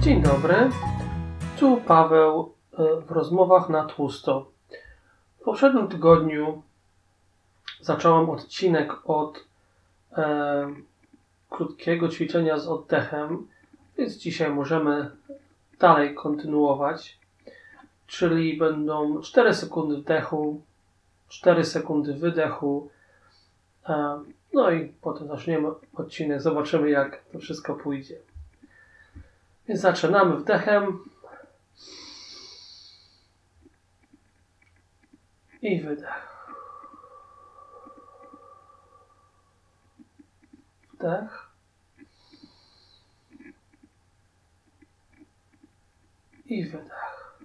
Dzień dobry. Tu Paweł e, w rozmowach na tłusto. W poprzednim tygodniu zacząłem odcinek od e, krótkiego ćwiczenia z oddechem, więc dzisiaj możemy dalej kontynuować. Czyli będą 4 sekundy wdechu, 4 sekundy wydechu. E, no i potem zaczniemy odcinek, zobaczymy jak to wszystko pójdzie. Więc zaczynamy wdechem. I wydech. Wdech. I wydech.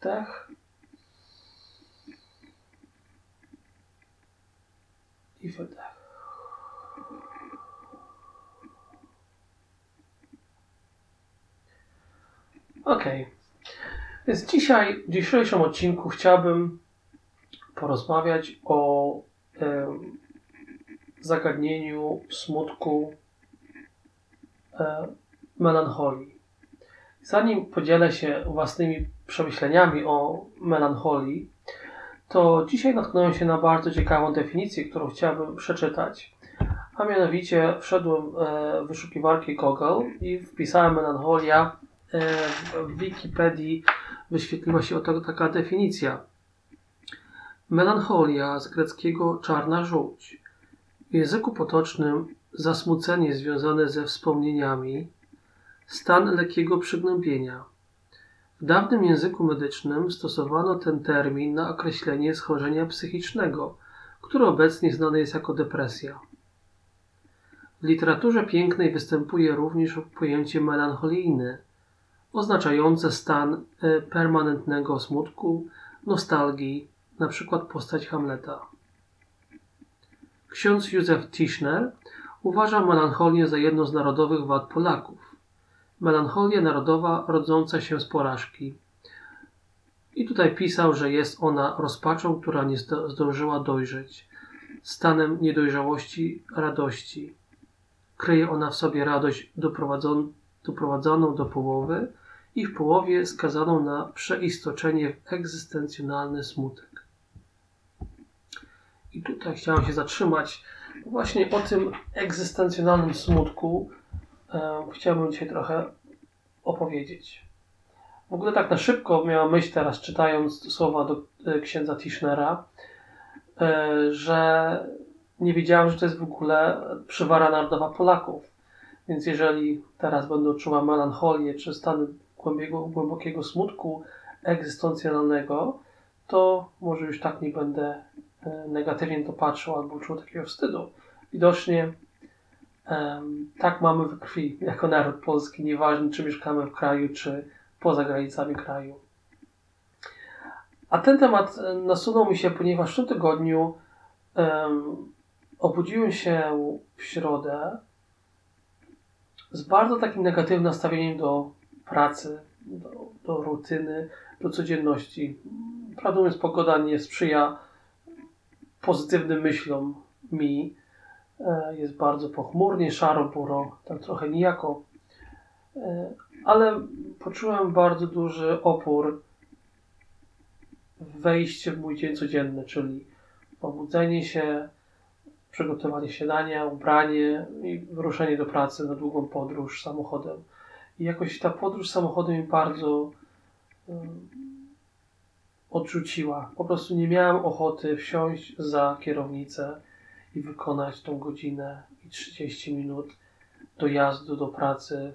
Wdech. I wydech. Ok. Więc dzisiaj, w dzisiejszym odcinku chciałbym porozmawiać o e, zagadnieniu smutku, e, melancholii. Zanim podzielę się własnymi przemyśleniami o melancholii, to dzisiaj natknąłem się na bardzo ciekawą definicję, którą chciałbym przeczytać. A mianowicie wszedłem w wyszukiwarkę Google i wpisałem melancholia w Wikipedii wyświetliła się oto taka definicja. Melancholia z greckiego czarna żółć. W języku potocznym zasmucenie związane ze wspomnieniami, stan lekkiego przygnębienia. W dawnym języku medycznym stosowano ten termin na określenie schorzenia psychicznego, które obecnie znane jest jako depresja. W literaturze pięknej występuje również pojęcie melancholijne – oznaczające stan e, permanentnego smutku, nostalgii, np. postać Hamleta. Ksiądz Józef Tischner uważa melancholię za jedną z narodowych wad Polaków. Melancholia narodowa rodząca się z porażki. I tutaj pisał, że jest ona rozpaczą, która nie zdążyła dojrzeć, stanem niedojrzałości, radości. Kryje ona w sobie radość doprowadzoną do połowy, i w połowie skazaną na przeistoczenie w egzystencjonalny smutek. I tutaj chciałem się zatrzymać właśnie o tym egzystencjonalnym smutku. E, chciałbym dzisiaj trochę opowiedzieć. W ogóle tak na szybko miałam myśl teraz, czytając słowa do e, księdza Tischnera, e, że nie wiedziałem, że to jest w ogóle przywara narodowa Polaków. Więc jeżeli teraz będę odczuwał melancholię czy stany głębiego, głębokiego smutku egzystencjonalnego, to może już tak nie będę e, negatywnie to patrzył albo czuł takiego wstydu. Widocznie um, tak mamy w krwi jako naród polski, nieważne czy mieszkamy w kraju, czy poza granicami kraju. A ten temat e, nasunął mi się, ponieważ w tym tygodniu um, obudziłem się w środę z bardzo takim negatywnym nastawieniem do pracy, do, do rutyny, do codzienności. Prawdę mówiąc, pogoda nie sprzyja pozytywnym myślom mi. E, jest bardzo pochmurnie, szaro, buro, tak trochę nijako. E, ale poczułem bardzo duży opór wejście w mój dzień codzienny, czyli pobudzenie się, przygotowanie śniadania, ubranie i wyruszenie do pracy na długą podróż samochodem. I jakoś ta podróż samochodem mi bardzo odrzuciła. Po prostu nie miałem ochoty wsiąść za kierownicę i wykonać tą godzinę i 30 minut dojazdu do pracy.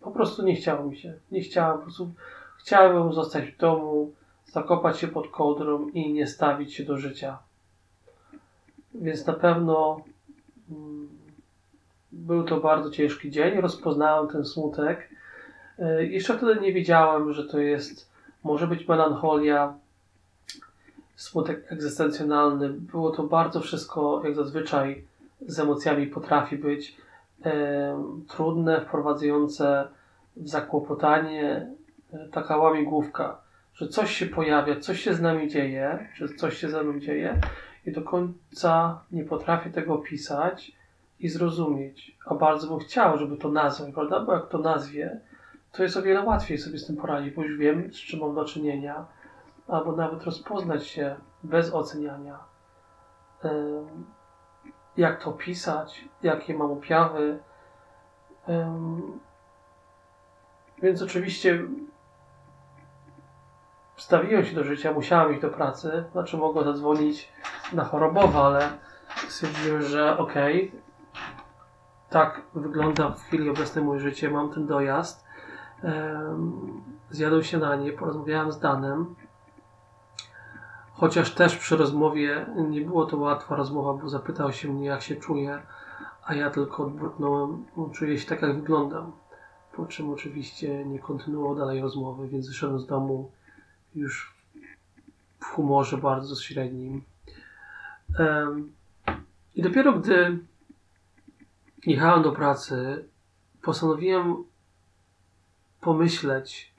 Po prostu nie chciało mi się. Nie chciałem, po prostu chciałem zostać w domu, zakopać się pod kołdrą i nie stawić się do życia. Więc na pewno um, był to bardzo ciężki dzień, rozpoznałem ten smutek. E, jeszcze wtedy nie wiedziałem, że to jest, może być melancholia, smutek egzystencjonalny. Było to bardzo wszystko, jak zazwyczaj z emocjami potrafi być, e, trudne, wprowadzające w zakłopotanie, e, taka łamigłówka, że coś się pojawia, coś się z nami dzieje, że coś się ze mną dzieje i do końca nie potrafię tego opisać i zrozumieć. A bardzo bym chciał, żeby to nazwać, prawda? Bo jak to nazwie, to jest o wiele łatwiej sobie z tym poradzić, bo już wiem, z czym mam do czynienia, albo nawet rozpoznać się bez oceniania. Jak to opisać, jakie mam objawy. Więc oczywiście wstawiłem się do życia, musiałem iść do pracy, znaczy mogłem zadzwonić na chorobowe, ale stwierdziłem, że okej, okay, tak wygląda w chwili obecnej moje życie, mam ten dojazd. Zjadłem śniadanie, porozmawiałem z Danem. Chociaż też przy rozmowie nie było to łatwa rozmowa, bo zapytał się mnie, jak się czuję, a ja tylko odburknąłem, no, czuję się tak, jak wyglądam. Po czym oczywiście nie kontynuował dalej rozmowy, więc wyszedłem z domu już w humorze bardzo średnim. I dopiero gdy jechałem do pracy, postanowiłem pomyśleć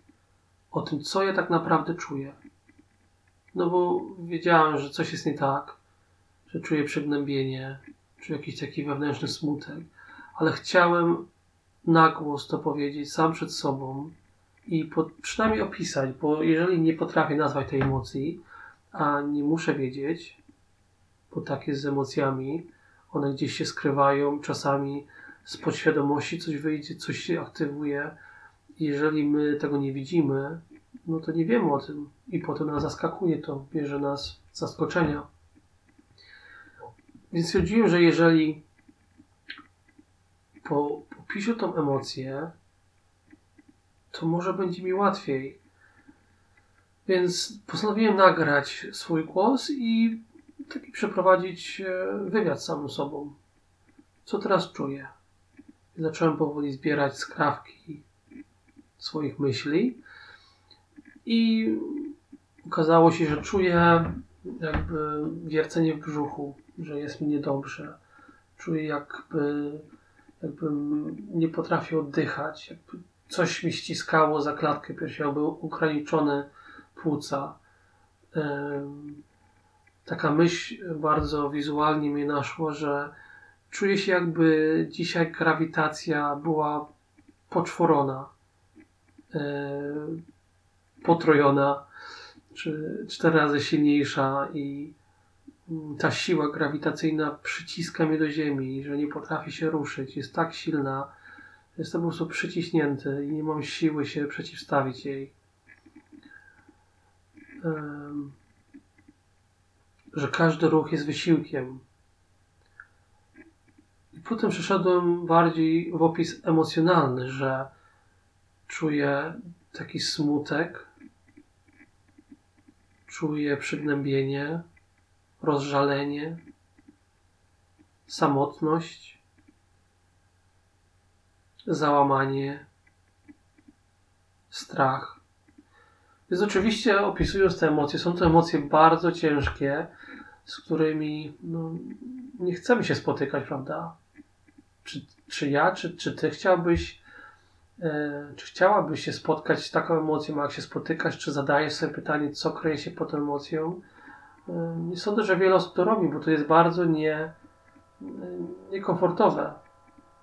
o tym, co ja tak naprawdę czuję. No bo wiedziałem, że coś jest nie tak, że czuję przygnębienie, czy jakiś taki wewnętrzny smutek, ale chciałem na głos to powiedzieć sam przed sobą i po, przynajmniej opisać, bo jeżeli nie potrafię nazwać tej emocji, a nie muszę wiedzieć, bo tak jest z emocjami, one gdzieś się skrywają, czasami z podświadomości coś wyjdzie, coś się aktywuje. Jeżeli my tego nie widzimy, no to nie wiemy o tym i potem nas zaskakuje to, bierze nas zaskoczenia. Więc stwierdziłem, że jeżeli po, popiszę tą emocję, to może będzie mi łatwiej. Więc postanowiłem nagrać swój głos i taki przeprowadzić e, wywiad z samym sobą. Co teraz czuję? Zacząłem powoli zbierać skrawki swoich myśli i okazało się, że czuję jakby wiercenie w brzuchu, że jest mi niedobrze. Czuję jakby, jakbym nie potrafił oddychać, jakby coś mi ściskało za klatkę piersiową, były ograniczone płuca. Taka myśl bardzo wizualnie mnie naszła, że czuję się jakby dzisiaj grawitacja była poczworona, potrojona, czy cztery razy silniejsza i ta siła grawitacyjna przyciska mnie do ziemi, że nie potrafię się ruszyć. Jest tak silna, Jestem po prostu przyciśnięty i nie mam siły się przeciwstawić jej. Um, że każdy ruch jest wysiłkiem. I potem przeszedłem bardziej w opis emocjonalny, że czuję taki smutek, czuję przygnębienie, rozżalenie, samotność załamanie, strach. Więc oczywiście opisując te emocje, są to emocje bardzo ciężkie, z którymi no, nie chcemy się spotykać, prawda? Czy, czy ja, czy, czy ty chciałbyś, e, czy chciałabyś się spotkać z taką emocją, a jak się spotykasz, czy zadajesz sobie pytanie, co kryje się pod tą emocją? E, nie sądzę, że wiele osób to robi, bo to jest bardzo nie, e, niekomfortowe.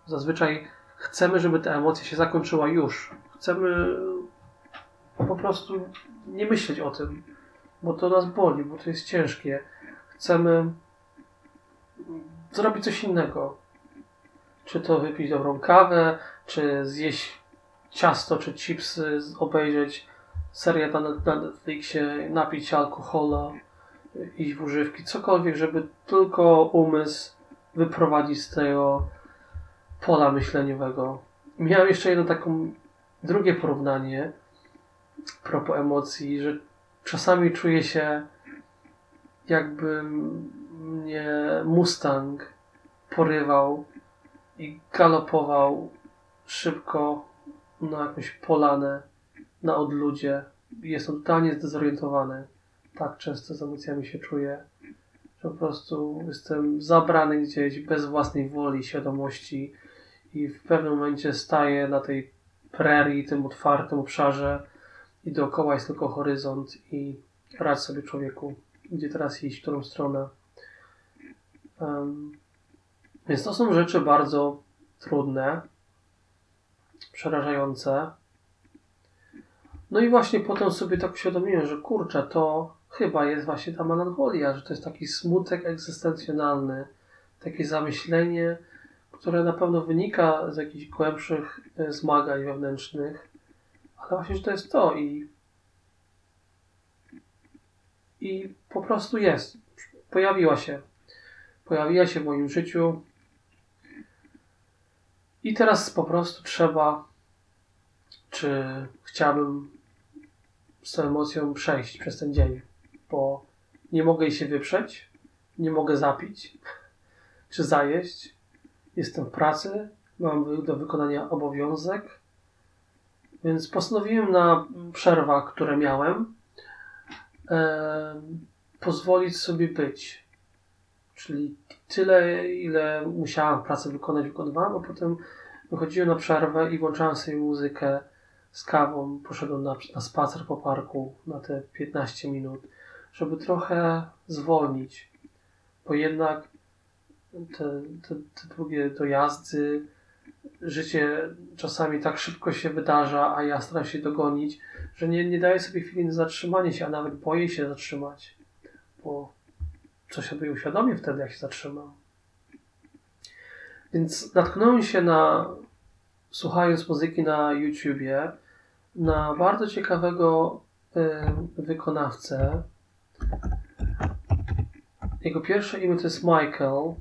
Zazwyczaj chcemy, żeby ta emocja się zakończyła już. Chcemy po prostu nie myśleć o tym, bo to nas boli, bo to jest ciężkie. Chcemy zrobić coś innego. Czy to wypić dobrą kawę, czy zjeść ciasto, czy chipsy, obejrzeć serię na, Netflixie, napić się alkohola, iść w używki, cokolwiek, żeby tylko umysł wyprowadzić z tego pola myśleniowego. Miałem jeszcze jedno taką drugie porównanie propos emocji, że czasami czuję się jakby mnie Mustang porywał i galopował szybko na jakąś polanę, na odludzie. Jestem totalnie zdezorientowany. Tak często z emocjami się czuję, po prostu jestem zabrany gdzieś bez własnej woli, świadomości i w pewnym momencie staję na tej prerii, tym otwartym obszarze i dookoła jest tylko horyzont i radź sobie człowieku, gdzie teraz iść, w którą stronę. Więc to są rzeczy bardzo trudne, przerażające. No i właśnie potem sobie tak uświadomiłem, że kurczę, to chyba jest właśnie ta melancholia, że to jest taki smutek egzystencjonalny, takie zamyślenie, które na pewno wynika z jakichś głębszych e, zmagań wewnętrznych, ale właśnie, że to jest to i i po prostu jest. Pojawiła się. Pojawiła się w moim życiu. I teraz po prostu trzeba, czy chciałbym z tą emocją przejść przez ten dzień, bo nie mogę jej się wyprzeć, nie mogę zapić, czy zajeść. Jestem w pracy, mam do wykonania obowiązek, więc postanowiłem na przerwach, które miałem, pozwolić sobie być. Czyli tyle, ile musiałam pracę wykonać, wykonywałam, a potem wychodziłem na przerwę i włączałem sobie muzykę z kawą. Poszedłem na, na spacer po parku na te 15 minut, żeby trochę zwolnić, bo jednak te, te, te długie dojazdy, życie czasami tak szybko się wydarza, a ja staram się dogonić, że nie, nie daję sobie chwili na zatrzymanie się, a nawet boję się zatrzymać, bo co sobie uświadomię wtedy, jak się zatrzymam. Więc natknąłem się na, słuchając muzyki na YouTubie, na bardzo ciekawego y, wykonawcę. Jego pierwsze imię to jest Michael,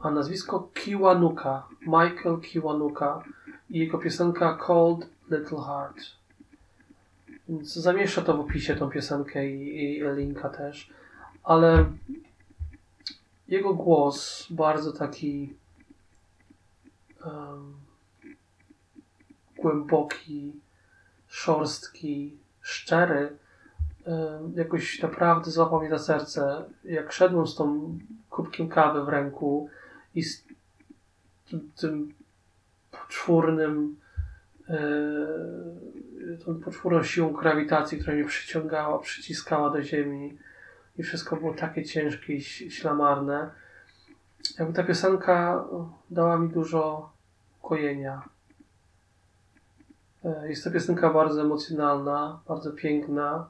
a nazwisko Kiwanuka. Michael Kiwanuka i jego piosenka Cold Little Heart. Więc zamieszczę to w opisie, tą piosenkę i, i linka też. Ale jego głos bardzo taki um, głęboki, szorstki, szczery. Um, jakoś naprawdę złapał mnie za serce. Jak szedłem z tą kubkiem kawy w ręku i z tym poczwórnym yy, tą poczwórną siłą grawitacji, która mnie przyciągała, przyciskała do ziemi i wszystko było takie ciężkie i ślamarne. Jakby ta piosenka dała mi dużo kojenia. E, jest to piosenka bardzo emocjonalna, bardzo piękna.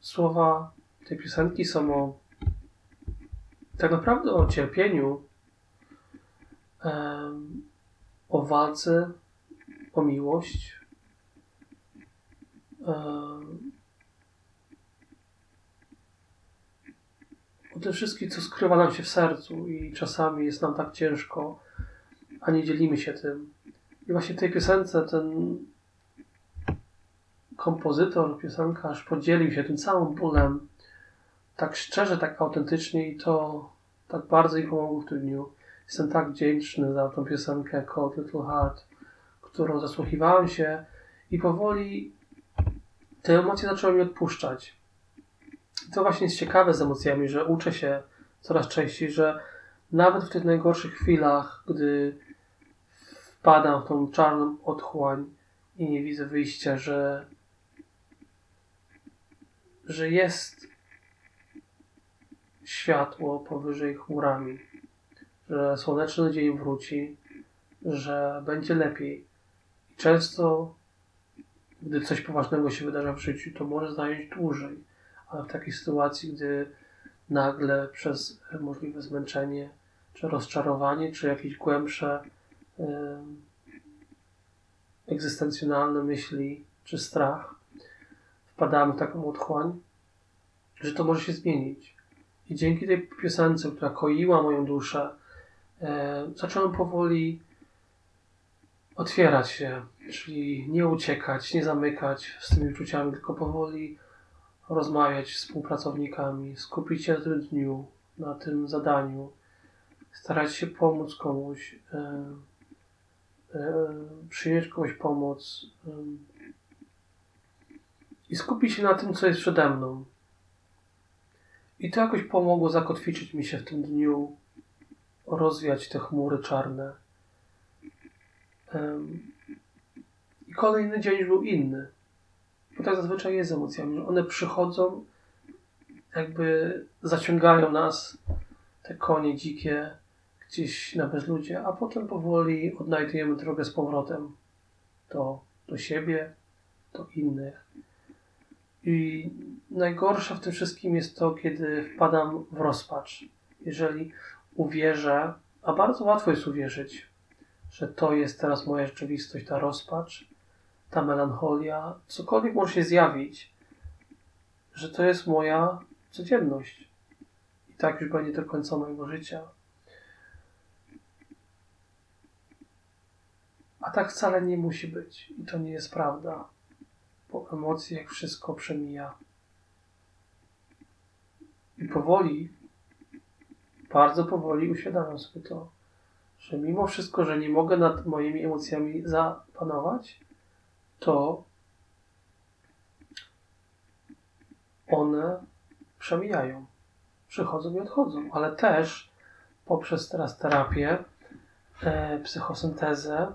Słowa tej piosenki są o tak naprawdę o cierpieniu, o walce, o miłość. O tym wszystkim, co skrywa nam się w sercu i czasami jest nam tak ciężko, a nie dzielimy się tym. I właśnie w tej piosence ten kompozytor, piosenkarz podzielił się tym całym bólem tak szczerze, tak autentycznie i to tak bardzo mi pomogło w tym dniu. Jestem tak wdzięczny za tą piosenkę Cold Little Heart, którą zasłuchiwałem się i powoli te emocje zaczęły mi odpuszczać. I to właśnie jest ciekawe z emocjami, że uczę się coraz częściej, że nawet w tych najgorszych chwilach, gdy wpadam w tą czarną otchłań i nie widzę wyjścia, że, że jest światło powyżej chmurami, że słoneczny dzień wróci, że będzie lepiej. I często, gdy coś poważnego się wydarza w życiu, to może zająć dłużej, ale w takiej sytuacji, gdy nagle przez możliwe zmęczenie, czy rozczarowanie, czy jakieś głębsze yy, egzystencjonalne myśli, czy strach, wpadamy w taką otchłań, że to może się zmienić. I dzięki tej piosence, która koiła moją duszę, e, zacząłem powoli otwierać się, czyli nie uciekać, nie zamykać z tymi uczuciami, tylko powoli rozmawiać z współpracownikami, skupić się na tym dniu, na tym zadaniu, starać się pomóc komuś, e, e, przyjąć komuś pomoc e, i skupić się na tym, co jest przede mną. I to jakoś pomogło zakotwiczyć mi się w tym dniu, rozwiać te chmury czarne. I kolejny dzień już był inny. Bo tak zazwyczaj jest z emocjami, że one przychodzą jakby zaciągają nas te konie dzikie gdzieś na bezludzie, a potem powoli odnajdujemy drogę z powrotem do, do siebie, do innych. I najgorsze w tym wszystkim jest to, kiedy wpadam w rozpacz. Jeżeli uwierzę, a bardzo łatwo jest uwierzyć, że to jest teraz moja rzeczywistość, ta rozpacz, ta melancholia, cokolwiek może się zjawić, że to jest moja codzienność. I tak już będzie do końca mojego życia. A tak wcale nie musi być. I to nie jest prawda. Po emocjach wszystko przemija. I powoli, bardzo powoli uświadamiam sobie to, że mimo wszystko, że nie mogę nad moimi emocjami zapanować, to one przemijają, przychodzą i odchodzą, ale też poprzez teraz terapię, e, psychosyntezę,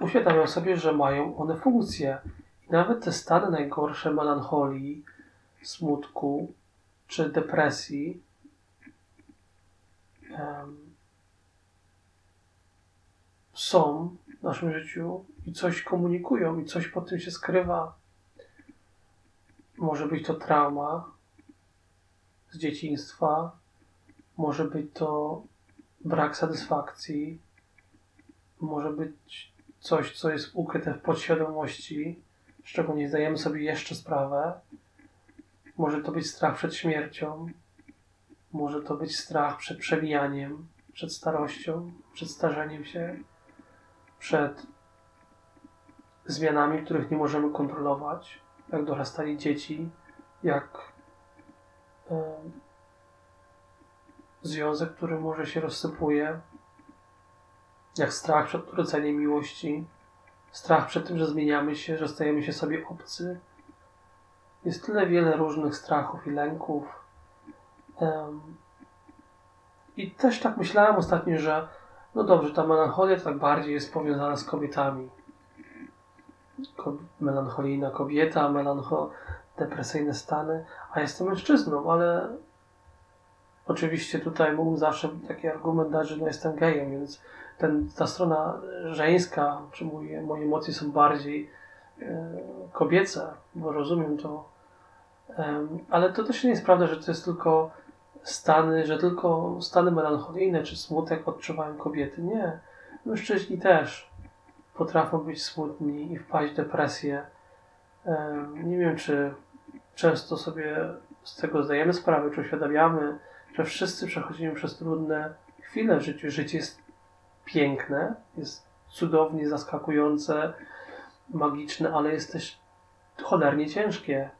uświadamiam sobie, że mają one funkcję. Nawet te stany najgorsze melancholii, smutku czy depresji są w naszym życiu i coś komunikują i coś pod tym się skrywa. Może być to trauma z dzieciństwa, może być to brak satysfakcji, może być coś, co jest ukryte w podświadomości, z czego nie zdajemy sobie jeszcze sprawę. Może to być strach przed śmiercią, może to być strach przed przewijaniem, przed starością, przed starzeniem się, przed zmianami, których nie możemy kontrolować, jak dorastali dzieci, jak e, związek, który może się rozsypuje, jak strach przed urodzeniem miłości, strach przed tym, że zmieniamy się, że stajemy się sobie obcy. Jest tyle wiele różnych strachów i lęków. I też tak myślałem ostatnio, że no dobrze, ta melancholia tak bardziej jest powiązana z kobietami. Ko melancholijna kobieta, melancho depresyjne stany, a jestem mężczyzną, ale oczywiście tutaj mógł zawsze taki argument dać, że no jestem gejem, więc ten, ta strona żeńska, czy moje, moje emocje są bardziej e, kobiece, bo rozumiem to. E, ale to też nie jest prawda, że to jest tylko stany, że tylko stany melancholijne czy smutek odczuwają kobiety. Nie. Mężczyźni też potrafią być smutni i wpaść w depresję. E, nie wiem, czy często sobie z tego zdajemy sprawę, czy uświadamiamy, że wszyscy przechodzimy przez trudne chwile w życiu. Życie jest piękne, jest cudownie zaskakujące, magiczne, ale jest też cholernie ciężkie.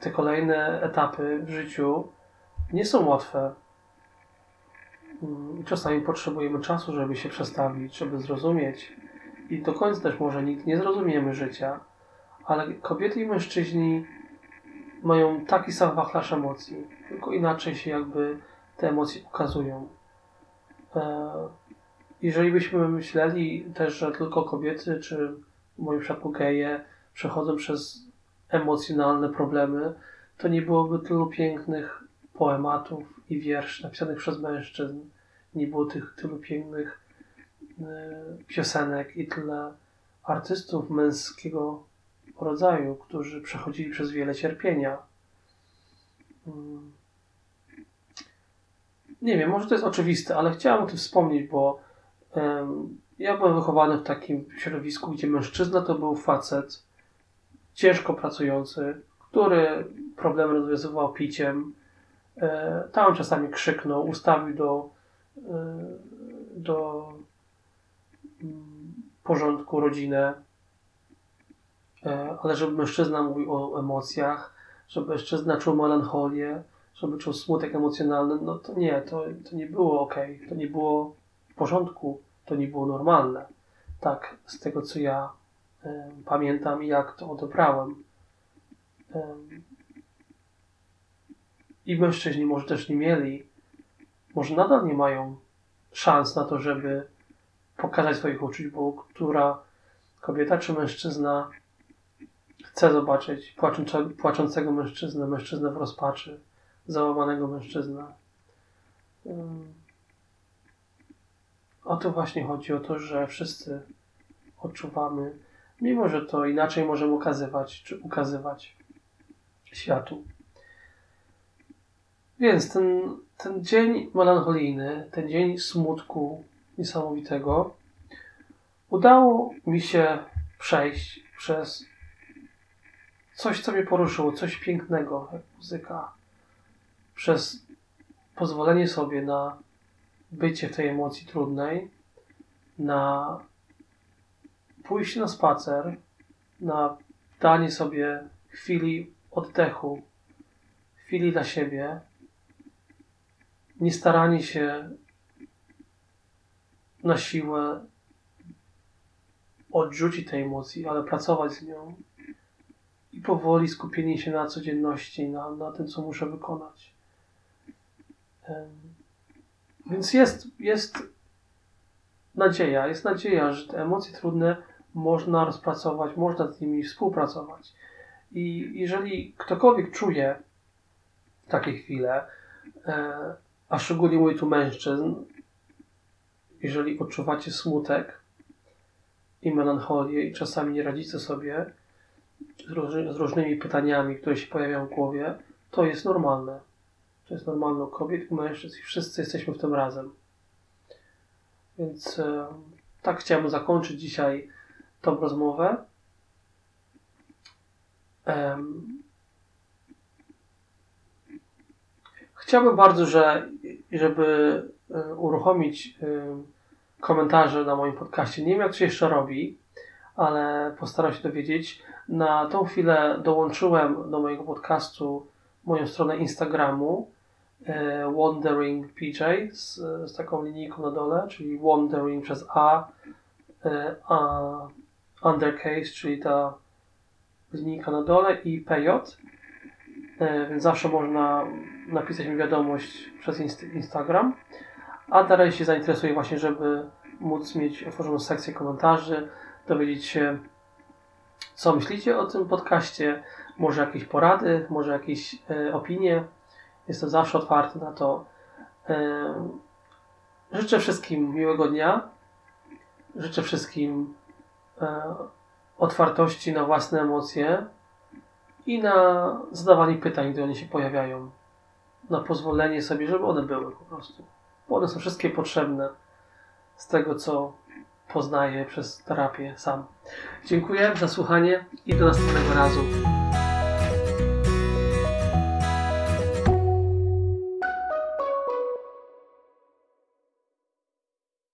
Te kolejne etapy w życiu nie są łatwe. Mm, czasami potrzebujemy czasu, żeby się przestawić, żeby zrozumieć. I do końca też może nikt nie zrozumiemy życia, ale kobiety i mężczyźni mają taki sam wachlarz emocji, tylko inaczej się jakby te emocje ukazują. E, jeżeli byśmy myśleli też, że tylko kobiety, czy w moim przypadku geje, przechodzą przez emocjonalne problemy, to nie byłoby tylu pięknych poematów i wierszy napisanych przez mężczyzn. Nie było tych tylu pięknych e, piosenek i tyle artystów męskiego rodzaju, którzy przechodzili przez wiele cierpienia. Mm nie wiem, może to jest oczywiste, ale chciałem o tym wspomnieć, bo um, ja byłem wychowany w takim środowisku, gdzie mężczyzna to był facet ciężko pracujący, który problemy rozwiązywał piciem. E, tam czasami krzyknął, ustawił do, e, do mm, porządku rodzinę, e, ale żeby mężczyzna mówił o emocjach, żeby mężczyzna czuł melancholię, żeby czuł smutek emocjonalny, no to nie, to, to nie było ok, to nie było w porządku, to nie było normalne. Tak, z tego co ja y, pamiętam jak to odebrałem. Y, I mężczyźni może też nie mieli, może nadal nie mają szans na to, żeby pokazać swoich uczuć, bo która kobieta czy mężczyzna chcę zobaczyć płaczące, płaczącego mężczyznę, mężczyznę w rozpaczy, załamanego mężczyznę. O to właśnie chodzi, o to, że wszyscy odczuwamy, mimo że to inaczej możemy ukazywać, czy ukazywać światu. Więc ten, ten dzień melancholijny, ten dzień smutku niesamowitego, udało mi się przejść przez coś, co mnie poruszyło, coś pięknego, jak muzyka, przez pozwolenie sobie na bycie w tej emocji trudnej, na pójście na spacer, na danie sobie chwili oddechu, chwili dla siebie, nie staranie się na siłę odrzucić tej emocji, ale pracować z nią i powoli skupienie się na codzienności, na, na tym, co muszę wykonać. Więc jest, jest nadzieja, jest nadzieja, że te emocje trudne można rozpracować, można z nimi współpracować. I jeżeli ktokolwiek czuje takie chwile, e, a szczególnie mówię tu mężczyzn, jeżeli odczuwacie smutek i melancholię i czasami nie radzicie sobie z różnymi pytaniami, które się pojawiają w głowie, to jest normalne. To jest normalne u kobiet, u mężczyzn i wszyscy jesteśmy w tym razem. Więc e, tak chciałem zakończyć dzisiaj tą rozmowę. Chciałbym bardzo, że, żeby e, uruchomić e, komentarze na moim podcaście. Nie wiem, jak to się jeszcze robi, ale postaram się dowiedzieć. Na tą chwilę dołączyłem do mojego podcastu moją stronę Instagramu Wandering PJ z, z taką linijką na dole, czyli Wandering przez A, a undercase, czyli ta linijka na dole i PJ. Więc zawsze można napisać mi wiadomość przez Instagram. A dalej się zainteresuję właśnie, żeby móc mieć otworzoną sekcję komentarzy, dowiedzieć się, co myślicie o tym podcaście, może jakieś porady, może jakieś e, opinie. Jestem zawsze otwarty na to. Życzę wszystkim miłego dnia. Życzę wszystkim e, otwartości na własne emocje i na zadawanie pytań, gdy one się pojawiają. Na pozwolenie sobie, żeby one były po prostu. Bo one są wszystkie potrzebne z tego, co poznaję przez terapię sam. Dziękuję za słuchanie i do następnego razu.